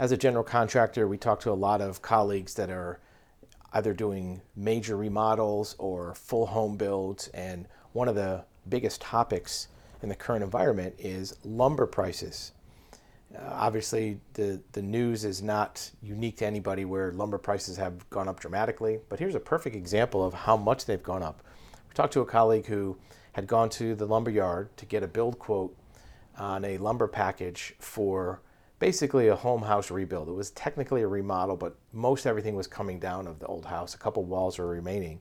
as a general contractor, we talk to a lot of colleagues that are either doing major remodels or full home builds. And one of the biggest topics in the current environment is lumber prices. Uh, obviously, the, the news is not unique to anybody where lumber prices have gone up dramatically, but here's a perfect example of how much they've gone up. We talked to a colleague who had gone to the lumber yard to get a build quote on a lumber package for basically a home house rebuild. It was technically a remodel, but most everything was coming down of the old house. A couple walls were remaining.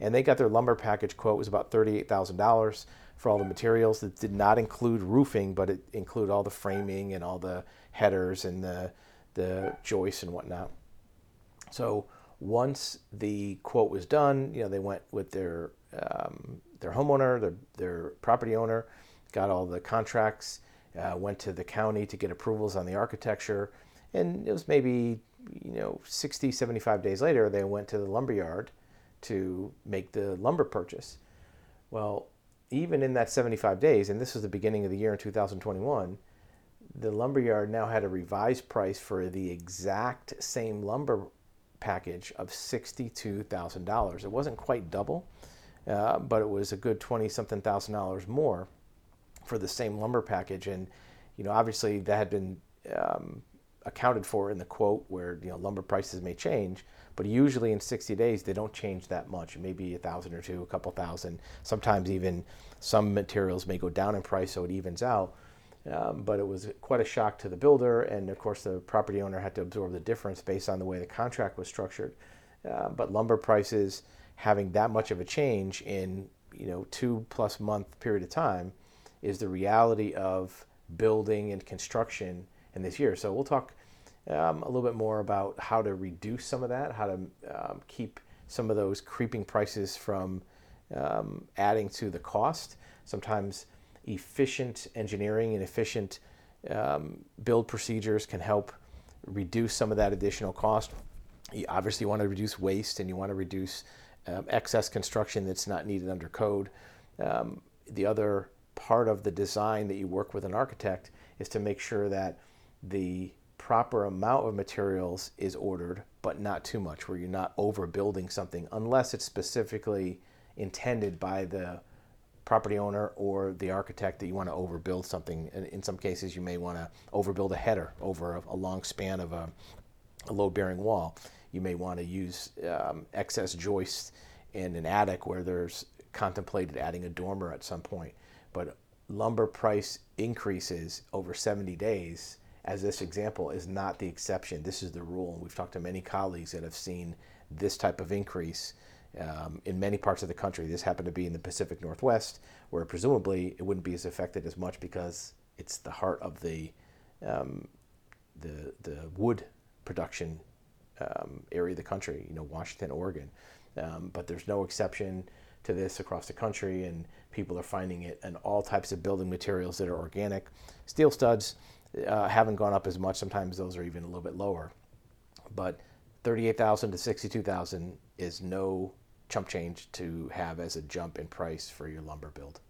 And they got their lumber package quote was about $38,000 for all the materials. That did not include roofing, but it included all the framing and all the headers and the, the joists and whatnot. So once the quote was done, you know, they went with their um, their homeowner, their, their property owner, got all the contracts uh, went to the county to get approvals on the architecture, and it was maybe you know 60, 75 days later they went to the lumber yard to make the lumber purchase. Well, even in that 75 days, and this was the beginning of the year in 2021, the lumber yard now had a revised price for the exact same lumber package of $62,000. It wasn't quite double, uh, but it was a good 20 something thousand dollars more for the same lumber package. And, you know, obviously that had been um, accounted for in the quote where, you know, lumber prices may change, but usually in 60 days, they don't change that much, maybe a thousand or two, a couple thousand. Sometimes even some materials may go down in price so it evens out. Um, but it was quite a shock to the builder, and of course, the property owner had to absorb the difference based on the way the contract was structured. Uh, but lumber prices having that much of a change in you know two plus month period of time is the reality of building and construction in this year. So we'll talk um, a little bit more about how to reduce some of that, how to um, keep some of those creeping prices from um, adding to the cost. Sometimes efficient engineering and efficient um, build procedures can help reduce some of that additional cost. You obviously want to reduce waste and you want to reduce um, excess construction that's not needed under code. Um, the other part of the design that you work with an architect is to make sure that the proper amount of materials is ordered, but not too much, where you're not overbuilding something unless it's specifically intended by the property owner or the architect that you want to overbuild something. In some cases, you may want to overbuild a header over a, a long span of a, a load bearing wall. You may want to use um, excess joists in an attic where there's contemplated adding a dormer at some point. But lumber price increases over 70 days, as this example, is not the exception. This is the rule. And we've talked to many colleagues that have seen this type of increase um, in many parts of the country. This happened to be in the Pacific Northwest, where presumably it wouldn't be as affected as much because it's the heart of the um, the the wood production um, area of the country. You know, Washington, Oregon. Um, but there's no exception to this across the country, and people are finding it in all types of building materials that are organic. Steel studs uh, haven't gone up as much. Sometimes those are even a little bit lower. But 38,000 to 62,000 is no chump change to have as a jump in price for your lumber build.